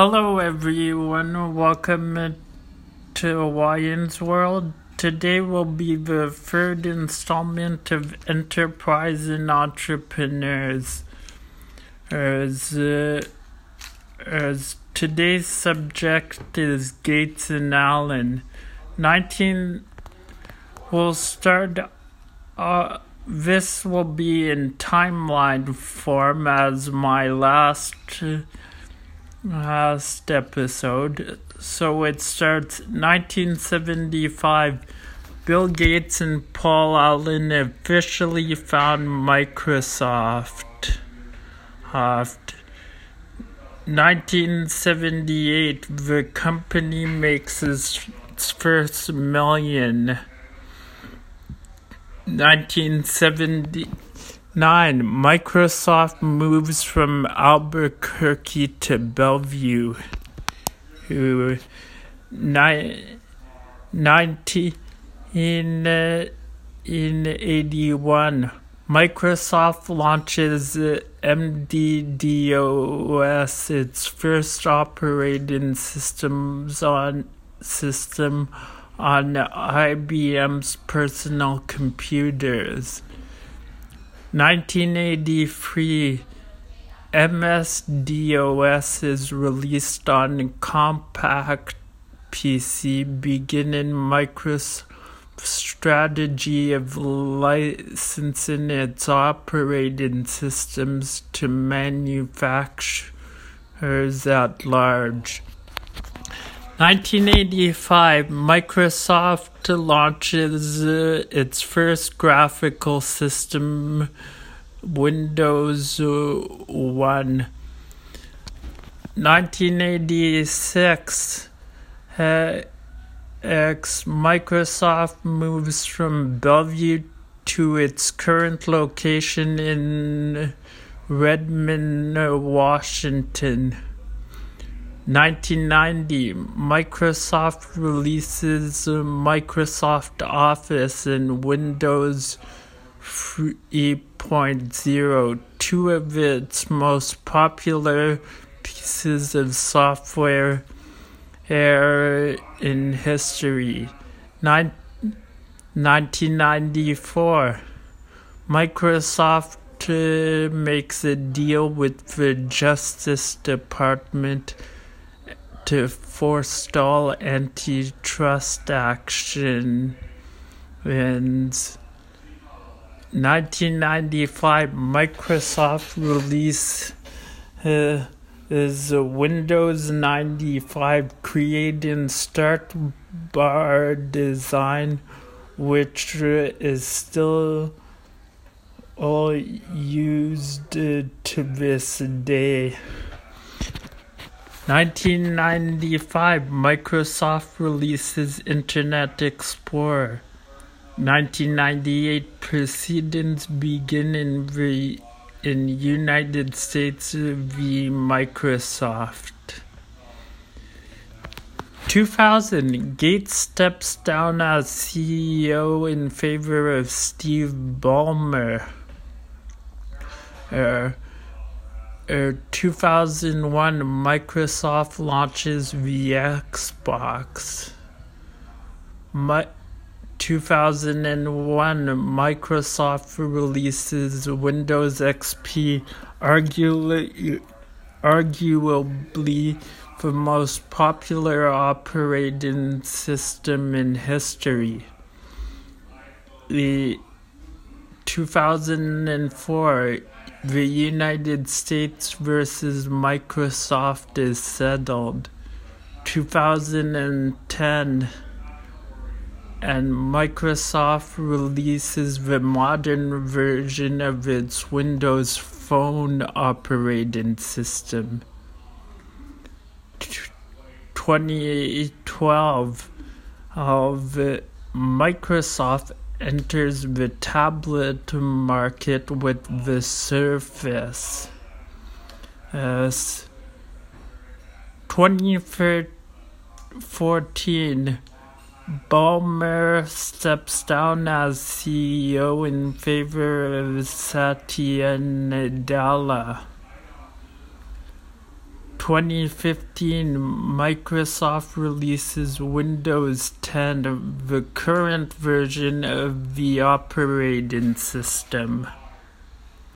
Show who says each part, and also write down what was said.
Speaker 1: Hello, everyone. Welcome to Hawaiian's World. Today will be the third installment of Enterprise and Entrepreneurs. As, uh, as today's subject is Gates and Allen. 19 will start. Uh, this will be in timeline form as my last last episode. So it starts 1975. Bill Gates and Paul Allen officially found Microsoft. After 1978, the company makes its first million. 1979, Microsoft moves from Albuquerque to Bellevue. Nine, 1981, uh, Microsoft launches MS DOS, its first operating systems on system on IBM's personal computers. 1983 MS DOS is released on Compaq PC, beginning Microsoft's strategy of licensing its operating systems to manufacturers at large. 1985, Microsoft launches uh, its first graphical system, Windows 1. 1986, uh, Microsoft moves from Bellevue to its current location in Redmond, Washington. 1990, Microsoft releases Microsoft Office and Windows 3.0, two of its most popular pieces of software in history. 1994, Microsoft uh, makes a deal with the Justice Department to forestall antitrust action. And 1995, Microsoft release uh, is Windows 95 creating start bar design, which is still all used to this day. 1995, Microsoft releases Internet Explorer. 1998, proceedings begin in the in United States v. Microsoft. 2000, Gates steps down as CEO in favor of Steve Ballmer. Uh, uh, 2001, Microsoft launches the Xbox. My, 2001, Microsoft releases Windows XP, arguably, arguably the most popular operating system in history. The 2004 the United States versus Microsoft is settled. 2010 and Microsoft releases the modern version of its Windows Phone operating system. 2012 of Microsoft enters the tablet market with the Surface. As 2014, Ballmer steps down as CEO in favor of Satya Nadella. 2015, Microsoft releases Windows 10, the current version of the operating system.